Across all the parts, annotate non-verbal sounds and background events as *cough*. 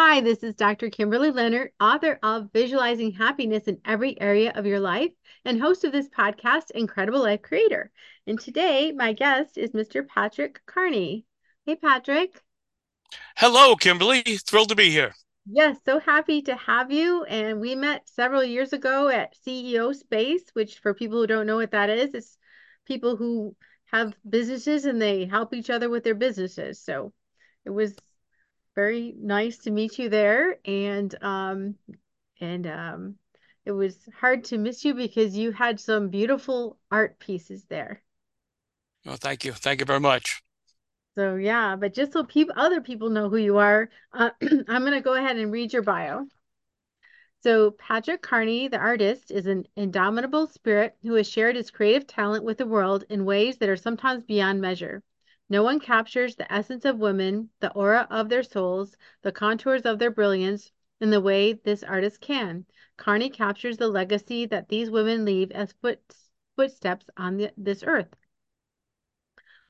Hi, this is Dr. Kimberly Leonard, author of Visualizing Happiness in Every Area of Your Life and host of this podcast, Incredible Life Creator. And today, my guest is Mr. Patrick Carney. Hey, Patrick. Hello, Kimberly. Thrilled to be here. Yes, so happy to have you. And we met several years ago at CEO Space, which, for people who don't know what that is, it's people who have businesses and they help each other with their businesses. So it was very nice to meet you there. And um, and um, it was hard to miss you because you had some beautiful art pieces there. Well, thank you. Thank you very much. So yeah, but just so people, other people know who you are, uh, *clears throat* I'm going to go ahead and read your bio. So Patrick Carney, the artist, is an indomitable spirit who has shared his creative talent with the world in ways that are sometimes beyond measure. No one captures the essence of women, the aura of their souls, the contours of their brilliance in the way this artist can. Carney captures the legacy that these women leave as foot, footsteps on the, this earth.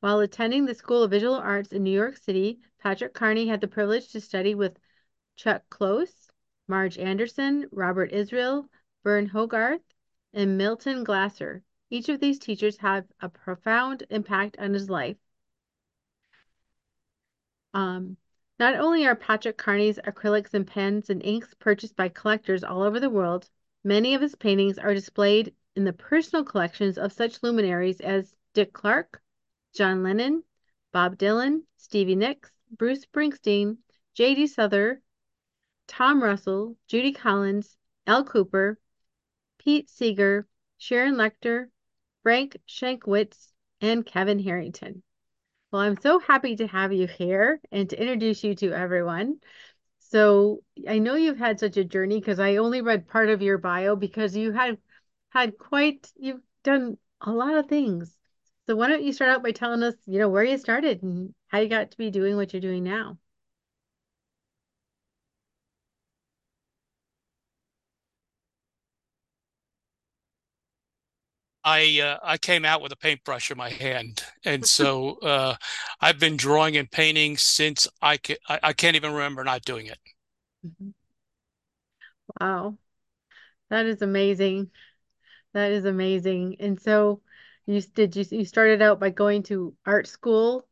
While attending the School of Visual Arts in New York City, Patrick Carney had the privilege to study with Chuck Close, Marge Anderson, Robert Israel, Burne Hogarth, and Milton Glaser. Each of these teachers had a profound impact on his life. Um, not only are Patrick Carney's acrylics and pens and inks purchased by collectors all over the world, many of his paintings are displayed in the personal collections of such luminaries as Dick Clark, John Lennon, Bob Dylan, Stevie Nicks, Bruce Springsteen, J.D. Souther, Tom Russell, Judy Collins, Al Kooper, Pete Seeger, Sharon Lechter, Frank Shankwitz, and Kevin Harrington. Well, I'm so happy to have you here and to introduce you to everyone. So I know you've had such a journey because I only read part of your bio because you had had quite, you've done a lot of things. So why don't you start out by telling us, you know, where you started and how you got to be doing what you're doing now? I uh, I came out with a paintbrush in my hand, and so uh, I've been drawing and painting since I, can, I I can't even remember not doing it. Mhm. Wow, that is amazing. That is amazing. And so you did you you started out by going to art school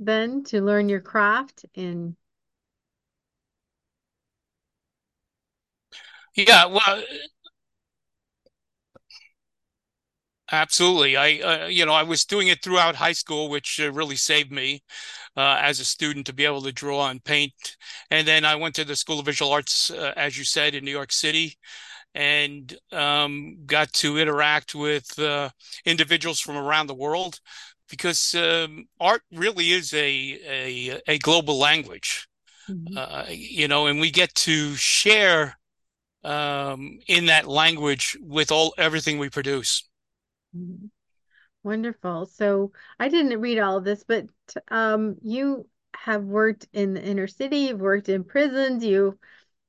then to learn your craft and Yeah, well, absolutely. I uh, you know I was doing it throughout high school, which uh, really saved me uh, as a student to be able to draw and paint. And then I went to the School of Visual Arts, uh, as you said, in New York City. and um, got to interact with uh, individuals from around the world because um, art really is a a, a global language, Mhm. uh, you know, and we get to share um, in that language with all everything we produce. Mhm. Wonderful. So I didn't read all of this, but um, you have worked in the inner city, you've worked in prisons, you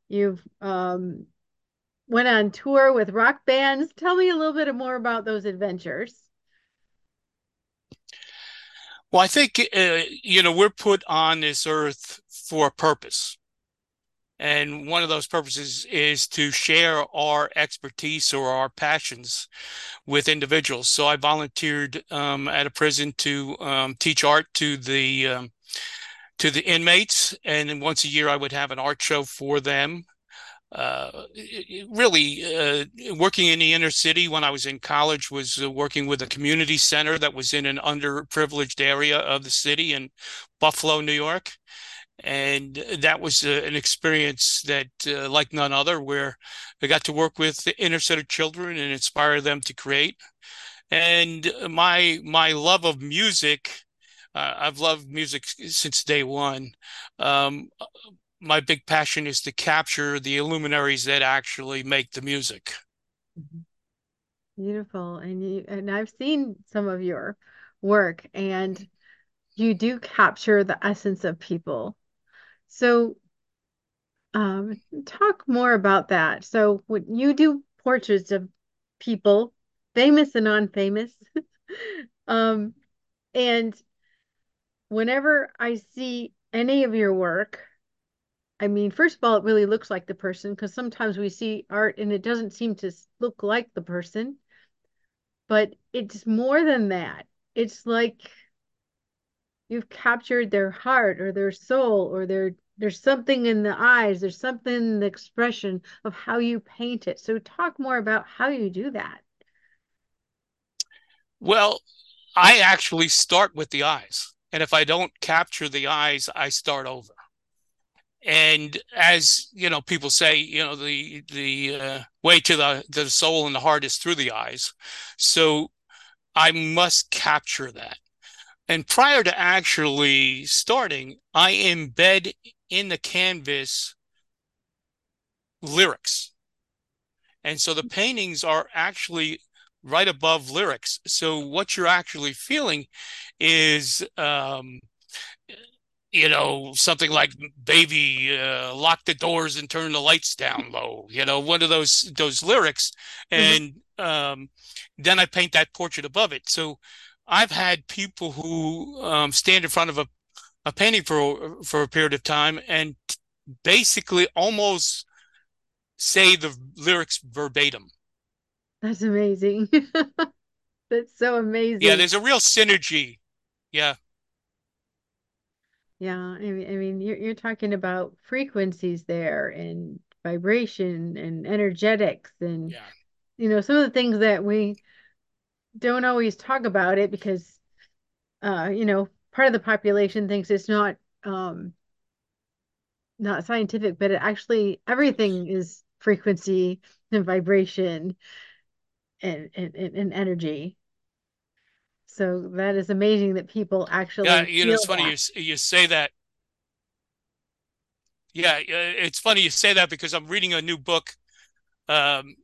you've um, went on tour with rock bands. Tell me a little bit more about those adventures. Well, I think uh, you know we're put on this earth for a purpose. And one of those purposes is to share our expertise or our passions with individuals. So I volunteered um, at a prison to um, teach art to the um, to the inmates, and then once a year I would have an art show for them. Uh, really, uh, working in the inner city when I was in college was uh, working with a community center that was in an underprivileged area of the city in Buffalo, New York and that was uh, an experience that uh, like none other where i got to work with the inner city children and inspire them to create and my my love of music uh, i've loved music since day one um, my big passion is to capture the luminaries that actually make the music Mhm. Beautiful. And you and I've seen some of your work and you do capture the essence of people. So um, talk more about that. So when you do portraits of people, famous and non-famous, *laughs* um, and whenever I see any of your work, I mean, first of all, it really looks like the person because sometimes we see art and it doesn't seem to look like the person, but it's more than that. It's like you've captured their heart or their soul or their there's something in the eyes, there's something in the expression of how you paint it. So talk more about how you do that. Well, I actually start with the eyes. And if I don't capture the eyes, I start over. And as you know, people say, you know, the the uh, way to the the soul and the heart is through the eyes. So I must capture that. And prior to actually starting, I embed in the canvas lyrics. And so the paintings are actually right above lyrics. So what you're actually feeling is, um, you know, something like "Baby, uh, lock the doors and turn the lights down low." You know, one of those those lyrics, and mm-hmm. um, then I paint that portrait above it. So I've had people who um, stand in front of a, a painting for for a period of time and basically almost say the lyrics verbatim. That's amazing. *laughs* That's so amazing. Yeah, there's a real synergy. Yeah. Yeah, I mean, I mean, you're you're talking about frequencies there and vibration and energetics and yeah. you know some of the things that we don't always talk about it because uh you know part of the population thinks it's not um not scientific but it actually everything is frequency and vibration and, and, and energy. So that is amazing that people actually. Yeah, you know, it's funny you you say that. Yeah, it's funny you say that because I'm reading a new book um,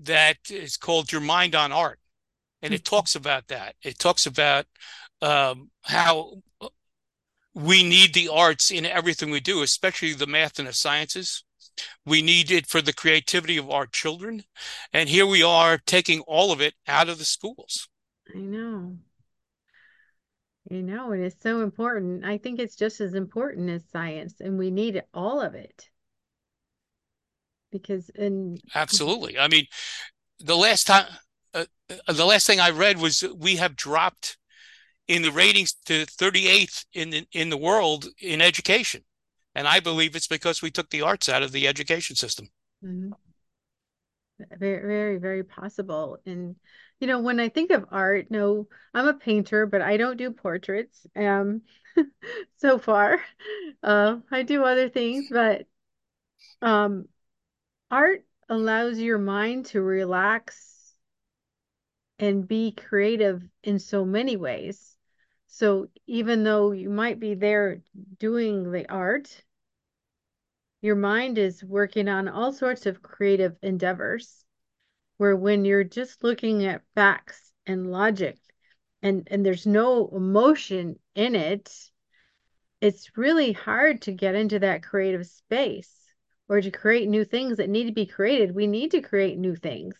that is called Your Mind on Art, and it talks about that. It talks about um, how we need the arts in everything we do, especially the math and the sciences. We need it for the creativity of our children. And here we are taking all of it out of the schools. I know. You know, and it's so important. I think it's just as important as science, and we need all of it. Because, and absolutely. I mean, the last time, the last thing I read was we have dropped in the ratings to 38th in the, in the world in education. And I believe it's because we took the arts out of the education system. Mm-hmm. Very, very, very possible. And, you know, when I think of art, no, I'm a painter, but I don't do portraits. Um, *laughs* so far, uh, I do other things, but um, art allows your mind to relax and be creative in so many ways. So even though you might be there doing the art, your mind is working on all sorts of creative endeavors. Where when you're just looking at facts and logic and, and there's no emotion in it, it's really hard to get into that creative space or to create new things that need to be created. We need to create new things.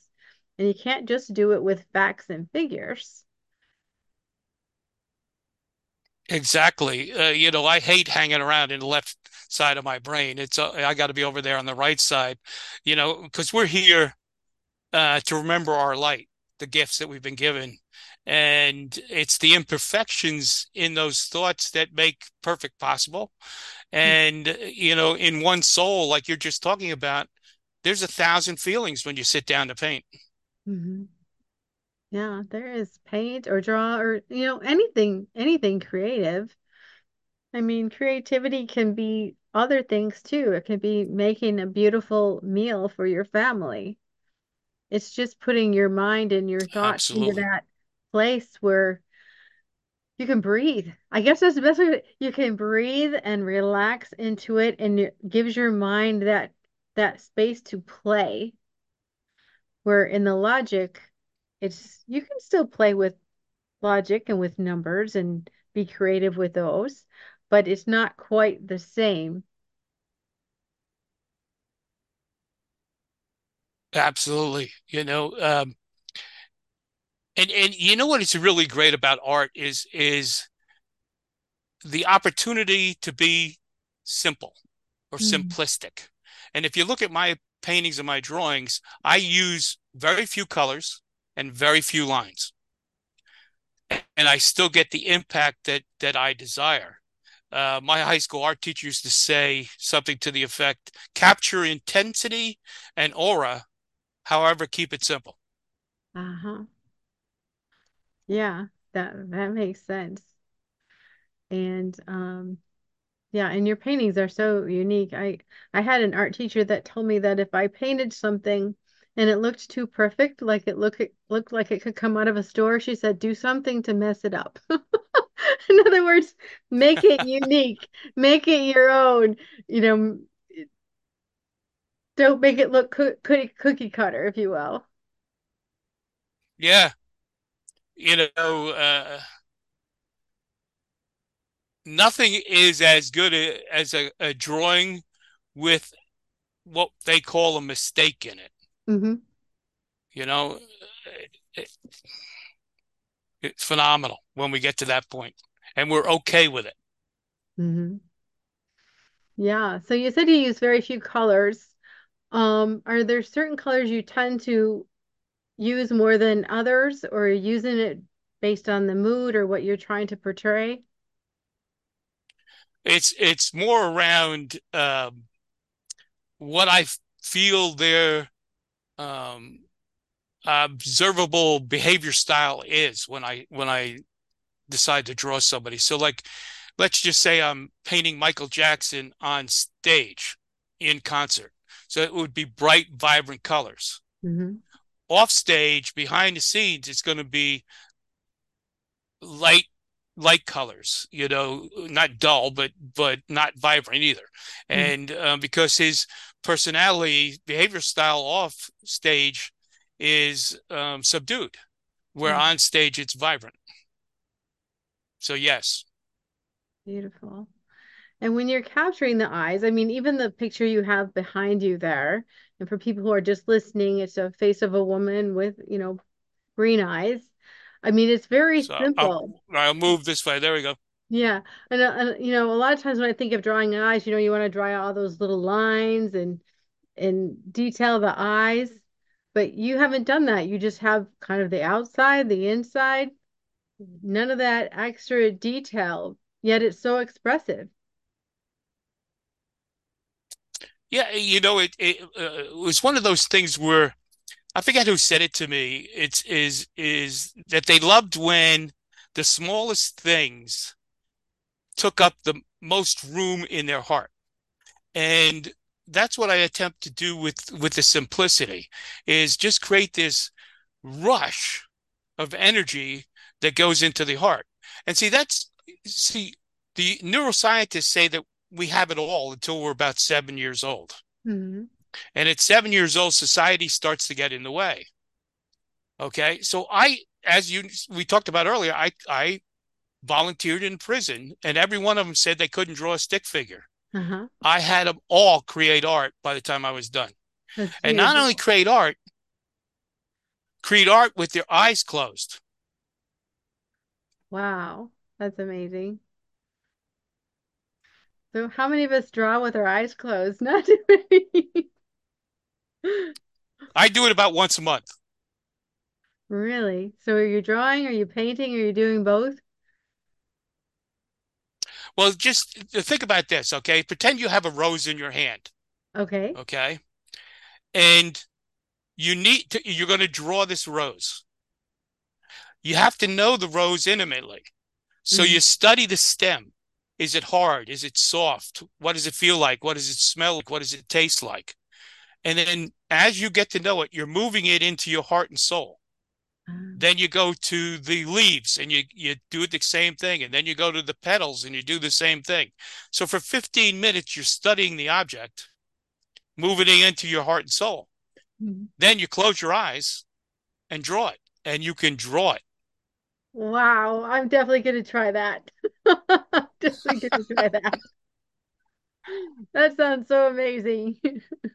And you can't just do it with facts and figures. Exactly. Uh, you know, I hate hanging around in the left side of my brain. It's uh, I got to be over there on the right side, you know, because we're here uh, to remember our light, the gifts that we've been given, and it's the imperfections in those thoughts that make perfect possible. And mm-hmm. you know, in one soul, like you're just talking about, there's a thousand feelings when you sit down to paint. Mm-hmm. Yeah, there is paint or draw or, you know, anything, anything creative. I mean, creativity can be other things too. It can be making a beautiful meal for your family. It's just putting your mind and your thoughts Absolutely. into that place where you can breathe. I guess that's the best way. You can breathe and relax into it, and it gives your mind that that space to play. Where in the logic, it's you can still play with logic and with numbers and be creative with those, but it's not quite the same. Absolutely. You know, um, and and you know what is really great about art is is the opportunity to be simple or Mm. simplistic. And if you look at my paintings and my drawings, I use very few colors and very few lines. And I still get the impact that that I desire. Uh, my high school art teacher used to say something to the effect capture intensity and aura, however, keep it simple. Uh-huh. Yeah, that that makes sense. And um yeah, and your paintings are so unique. I I had an art teacher that told me that if I painted something and it looked too perfect, like it looked looked like it could come out of a store, she said, do something to mess it up. *laughs* In other words, make it *laughs* unique, make it your own. You know, don't make it look cookie cookie cutter, if you will. Yeah, you know, uh, nothing is as good as a, a drawing with what they call a mistake in it. Mm-hmm. You know, it, it's phenomenal when we get to that point, and we're okay with it. Mm-hmm. Yeah. So you said you use very few colors. Um, are there certain colors you tend to use more than others, or using it based on the mood or what you're trying to portray? It's it's more around um, what I feel their um, observable behavior style is when I when I decide to draw somebody. So like let's just say I'm painting Michael Jackson on stage in concert. So it would be bright, vibrant colors. Mm-hmm. Off stage, behind the scenes, it's going to be light light colors you know not dull but but not vibrant either Mm-hmm. and um, because his personality behavior style off stage is um, subdued where Mm-hmm. on stage it's vibrant so yes Beautiful. And when you're capturing the eyes, I mean, even the picture you have behind you there, and for people who are just listening, it's a face of a woman with, you know, green eyes. I mean, it's very so i'll simple. i'll move this way there we go Yeah. And, uh, and you know, a lot of times when I think of drawing eyes, you know, you want to draw all those little lines and and detail the eyes, but you haven't done that. You just have kind of the outside, the inside, none of that extra detail, yet it's so expressive. yeah you know it it, uh, it was one of those things where i forget who said it to me it's is is that they loved when the smallest things took up the most room in their heart and that's what I attempt to do with with the simplicity is just create this rush of energy that goes into the heart. And see that's see the neuroscientists say that we have it all until we're about 7 years old. Mm-hmm. And at 7 years old society starts to get in the way. Okay? So I as you we talked about earlier, I I volunteered in prison and every one of them said they couldn't draw a stick figure. Uh-huh. I had them all create art by the time I was done. That's And not only create art, create art with their eyes closed. Wow. That's amazing. So how many of us draw with our eyes closed? *laughs* Not too many. I do it about once a month. Really? So are you drawing? Are you painting? Are you doing both? Well, just think about this, okay? Pretend you have a rose in your hand, Okay. okay? And you need to, you're going to draw this rose. You have to know the rose intimately. So Mm-hmm. you study the stem. Is it hard? Is it soft? What does it feel like? What does it smell like? What does it taste like? And then as you get to know it, you're moving it into your heart and soul. Ah, Then you go to the leaves and you you do the same thing. And then you go to the petals and you do the same thing. So for 15 minutes, you're studying the object, moving it into your heart and soul. mhm. Then you close your eyes and draw it. And you can draw it. Wow. I'm definitely going to try that. *laughs* Definitely going to try that. *laughs* That sounds so amazing. *laughs*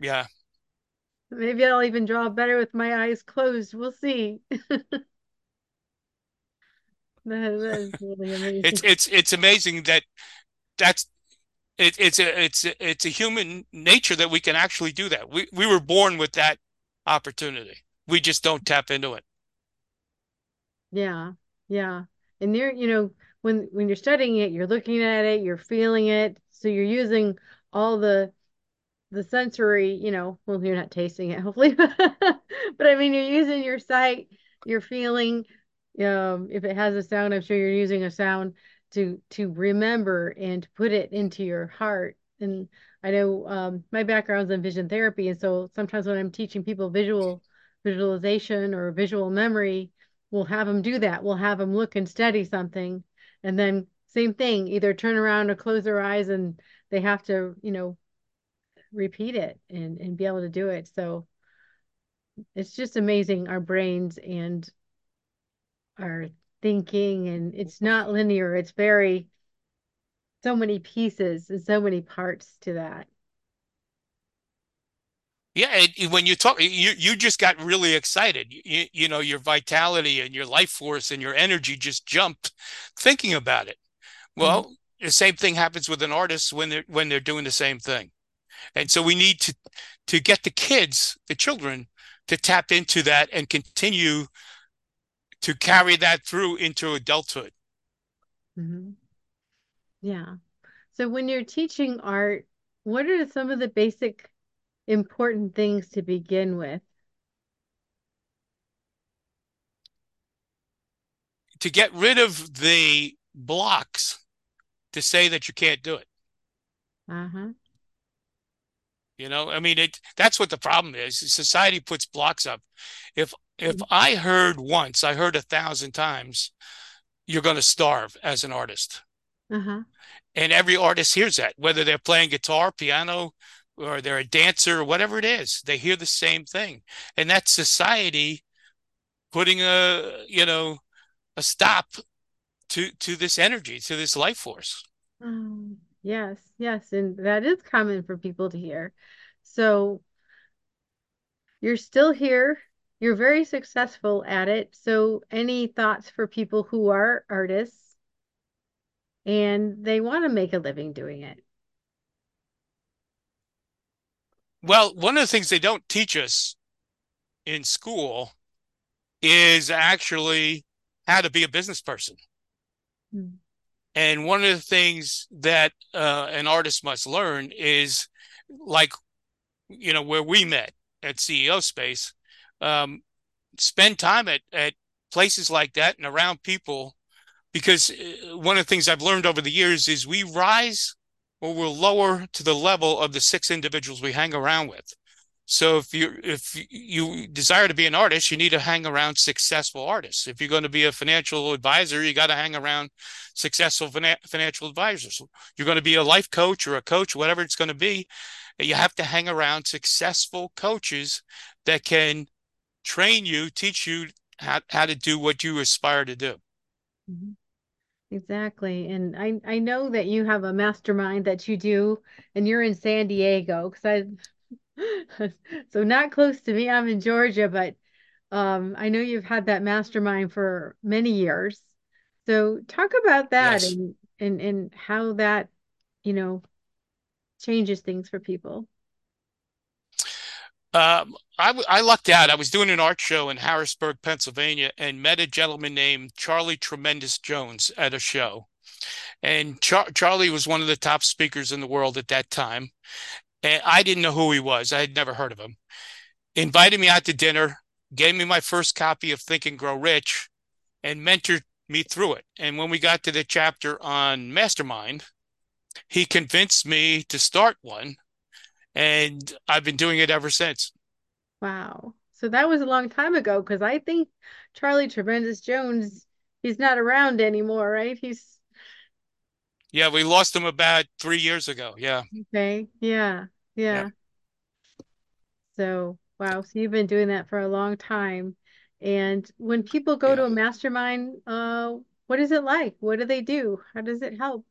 Yeah. Maybe I'll even draw better with my eyes closed. We'll see. *laughs* That, that is really It's amazing. it's it's amazing that that's it, it's a it's a, it's a human nature that we can actually do that. We we were born with that opportunity. We just don't tap into it. Yeah, yeah. And you're, you know, when when you're studying it, you're looking at it, you're feeling it, so you're using all the the sensory, you know, well, you're not tasting it, *laughs* hopefully, but I mean, you're using your sight, you're feeling. Um, if it has a sound, I'm sure you're using a sound to to remember and to put it into your heart. And I know um, my background's in vision therapy, and so sometimes when I'm teaching people visual visualization or visual memory, we'll have them do that. We'll have them look and study something, and then same thing, either turn around or close their eyes, and they have to, you know, repeat it and and be able to do it. So it's just amazing our brains and our thinking and it's not linear. It's very so many pieces and so many parts to that. Yeah, it, when you talk, you you just got really excited. You, you know, your vitality and your life force and your energy just jumped thinking about it. Mhm. Well, the same thing happens with an artist when they're when they're doing the same thing. And so we need to to get the kids, the children, to tap into that and continue to carry that through into adulthood. Mhm. Yeah. So when you're teaching art, what are some of the basic important things to begin with? To get rid of the blocks to say that you can't do it. Uh-huh. You know, I mean, it that's what the problem is. Society puts blocks up. If if I heard once, I heard a thousand times, you're going to starve as an artist. Uh-huh. And every artist hears that, whether they're playing guitar, piano, or they're a dancer, or whatever it is, they hear the same thing. And that's society putting a, you know, a stop to to this energy, to this life force. Um, yes, yes, and that is common for people to hear. So you're still here. You're very successful at it. So any thoughts for people who are artists and they want to make a living doing it? Well, one of the things they don't teach us in school is actually how to be a business person. Mm. And one of the things that uh, an artist must learn is like, you know, where we met at CEO Space, um, spend time at, at places like that and around people. Because uh, one of the things I've learned over the years is we rise or we're lower to the level of the six individuals we hang around with. So if you if you desire to be an artist, you need to hang around successful artists. If you're going to be a financial advisor, you got to hang around successful financial advisors. You're going to be a life coach or a coach, whatever it's going to be. You have to hang around successful coaches that can train you, teach you how, how to do what you aspire to do. Mm-hmm. Exactly. And I I know that you have a mastermind that you do and you're in San Diego because I *laughs* so not close to me. I'm in Georgia, but um, I know you've had that mastermind for many years. So talk about that Yes. and and and how that, you know, changes things for people. Um, I, I lucked out. I was doing an art show in Harrisburg, Pennsylvania, and met a gentleman named Charlie Tremendous Jones at a show. And Char- Charlie was one of the top speakers in the world at that time. And I didn't know who he was. I had never heard of him. Invited me out to dinner, gave me my first copy of Think and Grow Rich, and mentored me through it. And when we got to the chapter on Mastermind, he convinced me to start one. And I've been doing it ever since. Wow. So that was a long time ago because I think Charlie Tremendous Jones, he's not around anymore, right? He's Yeah, we lost him about three years ago. Yeah. okay. Yeah. Yeah. Yeah. So, wow. So you've been doing that for a long time. And when people go Yeah. to a mastermind, uh, what is it like? What do they do? How does it help?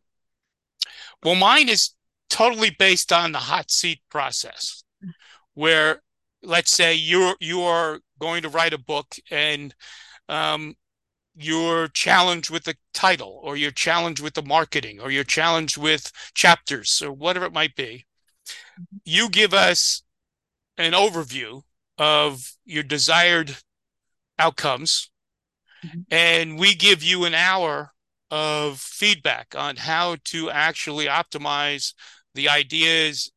Well, mine is totally based on the hot seat process, where let's say you're you are going to write a book and um, you're challenged with the title or you're challenged with the marketing or you're challenged with chapters or whatever it might be you give us an overview of your desired outcomes mm-hmm. and we give you an hour of feedback on how to actually optimize the ideas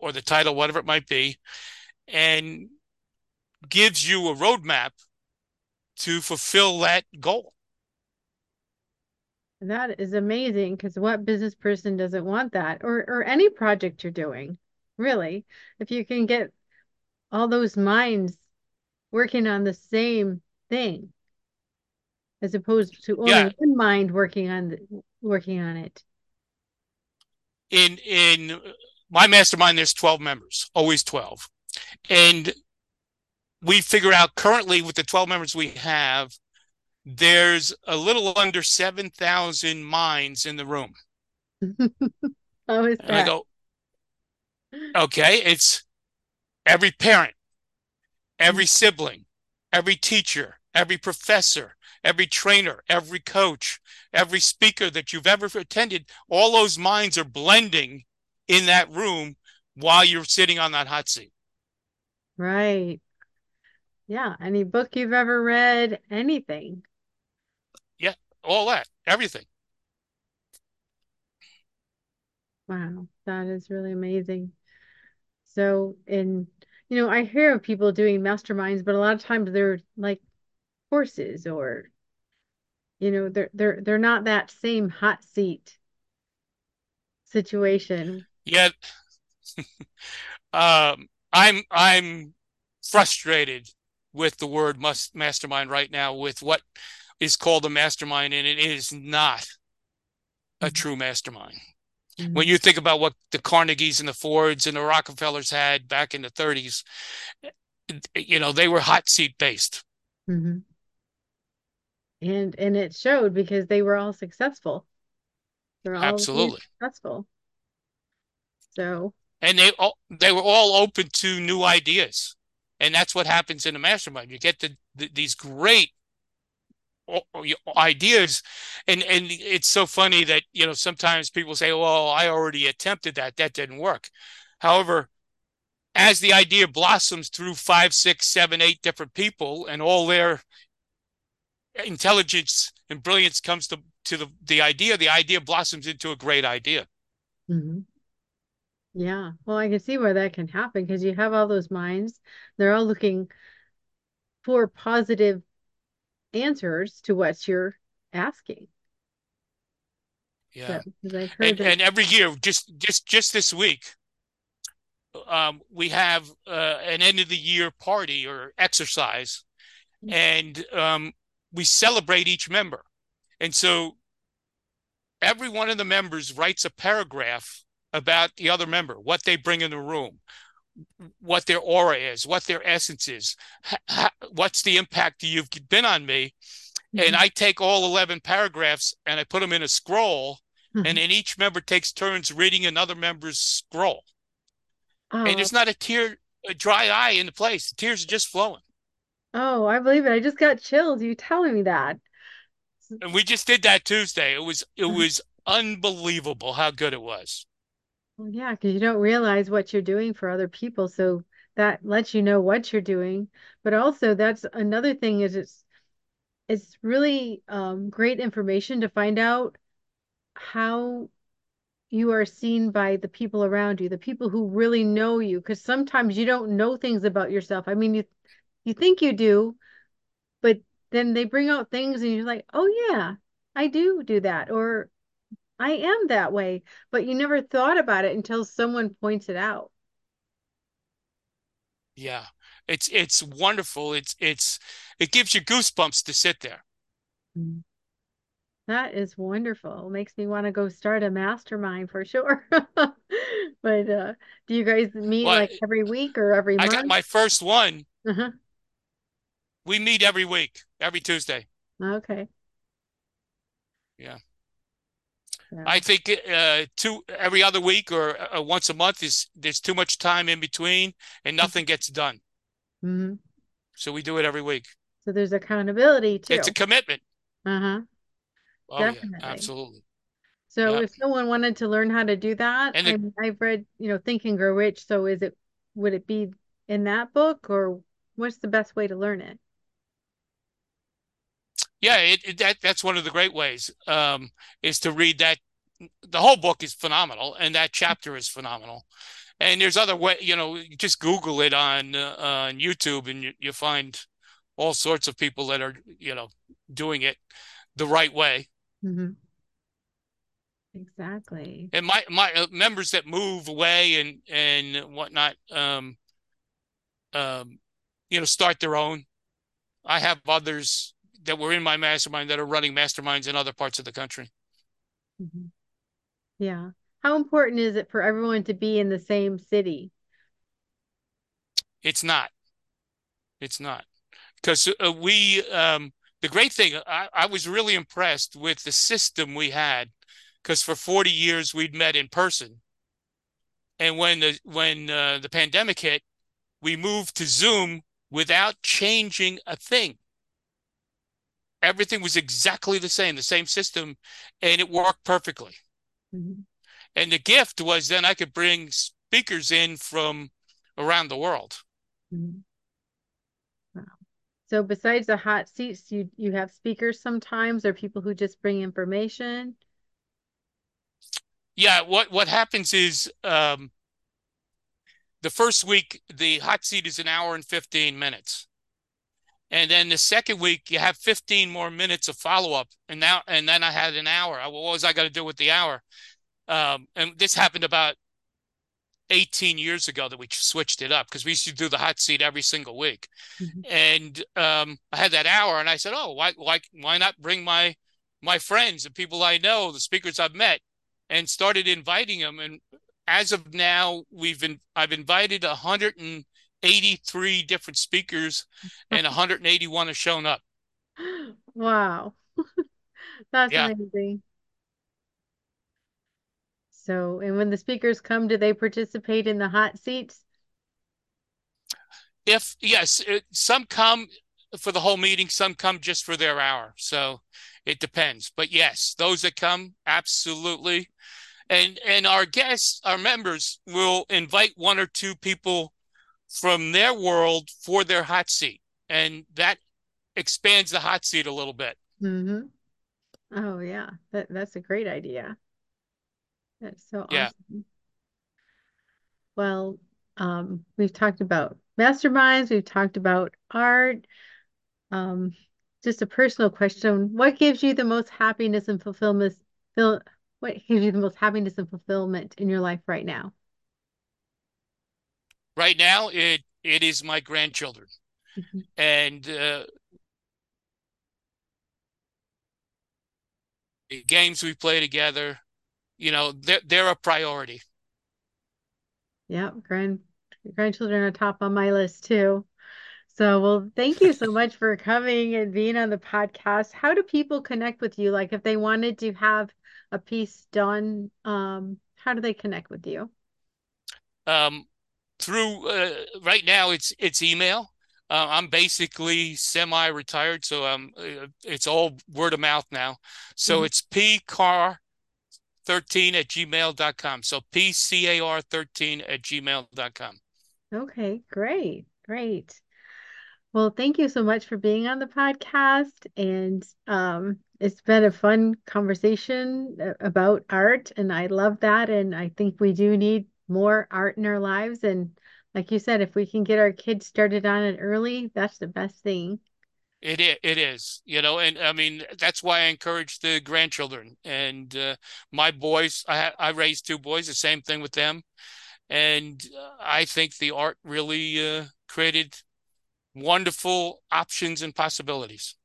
or the title whatever it might be and gives you a roadmap to fulfill that goal. That is amazing because what business person doesn't want that or or any project you're doing, really. If you can get all those minds working on the same thing as opposed to only yeah. one mind working on the, working on it. In in uh, my mastermind there's 12 members, always 12. And we figure out currently with the 12 members we have, there's a little under 7,000 minds in the room. *laughs* How is that? And I go, okay, it's every parent, every mm-hmm. sibling, every teacher, every professor, every trainer, every coach, every speaker that you've ever attended, all those minds are blending in that room while you're sitting on that hot seat. Right. Yeah, any book you've ever read, anything. Yeah, all that, everything. Wow, that is really amazing. So, in you know, I hear of people doing masterminds, but a lot of times they're like courses or you know, they're they're they're not that same hot seat situation. Yeah. *laughs* um I'm I'm frustrated with the word must mastermind right now with what is called a mastermind and it is not a mm-hmm. true mastermind mm-hmm. when you think about what the carnegies and the fords and the rockefellers had back in the 30s you know they were hot seat based mm-hmm. and and it showed because they were all successful they're all absolutely successful so and they all they were all open to new ideas and that's what happens in a mastermind. You get the, the, these great ideas. And and it's so funny that you know sometimes people say well i already attempted that. That didn't work. However as the idea blossoms through five six seven eight different people and all their intelligence and brilliance comes to to the, the idea the idea blossoms into a great idea. Mm-hmm. Yeah. Well, I can see where that can happen because you have all those minds. They're all looking for positive answers to what you're asking. Yeah. So, and, and, every year, just just just this week, um, we have uh, an end of the year party or exercise, mm-hmm. and um, we celebrate each member. And so every one of the members writes a paragraph about the other member, what they bring in the room, what their aura is, what their essence is, what's the impact you've been on me. Mm-hmm. And I take all 11 paragraphs and I put them in a scroll, mm-hmm. and then each member takes turns reading another member's scroll. Oh. And there's not a tear, a dry eye in the place. The tears are just flowing. Oh, I believe it. I just got chills. You telling me that. And we just did that Tuesday. It was it mm-hmm. was unbelievable how good it was. Well, yeah, because you don't realize what you're doing for other people. So that lets you know what you're doing. But also that's another thing is it's it's really um, great information to find out how you are seen by the people around you, the people who really know you. Because sometimes you don't know things about yourself. I mean, you you think you do, but then they bring out things and you're like, oh yeah, I do do that, or I am that way, but you never thought about it until someone points it out. Yeah. It's it's wonderful. It's it's it gives you goosebumps to sit there. Mm-hmm. That is wonderful. Makes me want to go start a mastermind for sure. *laughs* but uh do you guys meet well, like every week or every month? I got my first one. Uh-huh. We meet every week, every Tuesday. Okay. Yeah. Yeah. I think uh, two every other week or uh, once a month is there's too much time in between and nothing gets done. Mm-hmm. So we do it every week. So there's accountability too. It's a commitment. Uh-huh. Oh yeah, Definitely. absolutely. So Yeah. if someone wanted to learn how to do that, And I the, mean, I've read, you know, Think and Grow Rich. So is it, would it be in that book or what's the best way to learn it? Yeah, it, it, that that's one of the great ways um, is to read that. The whole book is phenomenal, and that chapter is phenomenal. And there's other way, you know, just Google it on uh, on YouTube, and you, you find all sorts of people that are, you know, doing it the right way. hmm Exactly. And my my uh, members that move away and and whatnot, um, um, you know, start their own. I have others that were in my mastermind that are running masterminds in other parts of the country. hmm Yeah. How important is it for everyone to be in the same city? It's not. It's not because uh, we. Um, the great thing, I, I was really impressed with the system we had because for 40 years we'd met in person, and when the when uh, the pandemic hit, we moved to Zoom without changing a thing. Everything was exactly the same, the same system, and it worked perfectly. hmm And the gift was then I could bring speakers in from around the world. hmm Wow. So besides the hot seats, you you have speakers sometimes or people who just bring information. Yeah, what what happens is um, the first week the hot seat is an hour and 15 minutes. And then the second week you have 15 more minutes of follow up. And now and then I had an hour. What was I got to do with the hour? Um, and this happened about 18 years ago that we switched it up because we used to do the hot seat every single week. Mhm. And um, I had that hour, and I said, "Oh, why, why, why not bring my my friends the people I know, the speakers I've met, and started inviting them." And as of now, we've been I've invited 183 different speakers, *laughs* and 181 have shown up. Wow. *laughs* That's Yeah, amazing. So, and when the speakers come, do they participate in the hot seats? if yes, it, some come for the whole meeting, some come just for their hour. So it depends. But yes, those that come, absolutely. And and our guests, our members will invite one or two people from their world for their hot seat. And that expands the hot seat a little bit. hmm Oh yeah, that that's a great idea. That's so Yeah. awesome. Well, um, we've talked about masterminds, we've talked about art. Um, just a personal question. What gives you the most happiness and fulfillment, what gives you the most happiness and fulfillment in your life right now? Right now it it is my grandchildren. Mhm. And uh, the games we play together, you know, they're they're a priority. Yeah, grand grandchildren are top on my list too. So, well, thank you so much for coming and being on the podcast. How do people connect with you? Like if they wanted to have a piece done, um, how do they connect with you? Um, through uh, right now it's it's email. Uh, I'm basically semi-retired, so um, uh, it's all word of mouth now. So Mhm. it's pcar13 at gmail.com. So pcar13 at gmail.com. Okay, great, great. Well, thank you so much for being on the podcast. And um, it's been a fun conversation about art, and I love that. And I think we do need more art in our lives. And like you said, if we can get our kids started on it early, that's the best thing. It is, it is, you know, and I mean that's why I encourage the grandchildren and uh, my boys. I I raised two boys, the same thing with them, and uh, I think the art really uh, created wonderful options and possibilities.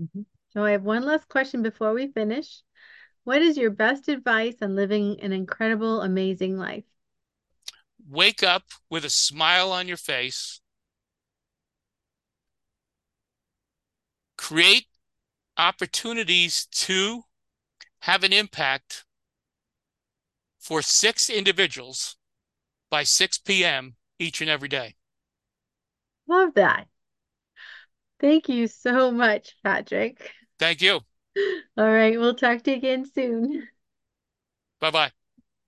Mhm. So I have one last question before we finish. What is your best advice on living an incredible, amazing life? Wake up with a smile on your face, create opportunities to have an impact for six individuals by 6 p.m. each and every day. Love that. Thank you so much, Patrick. Thank you. All right, we'll talk to you again soon. Bye bye.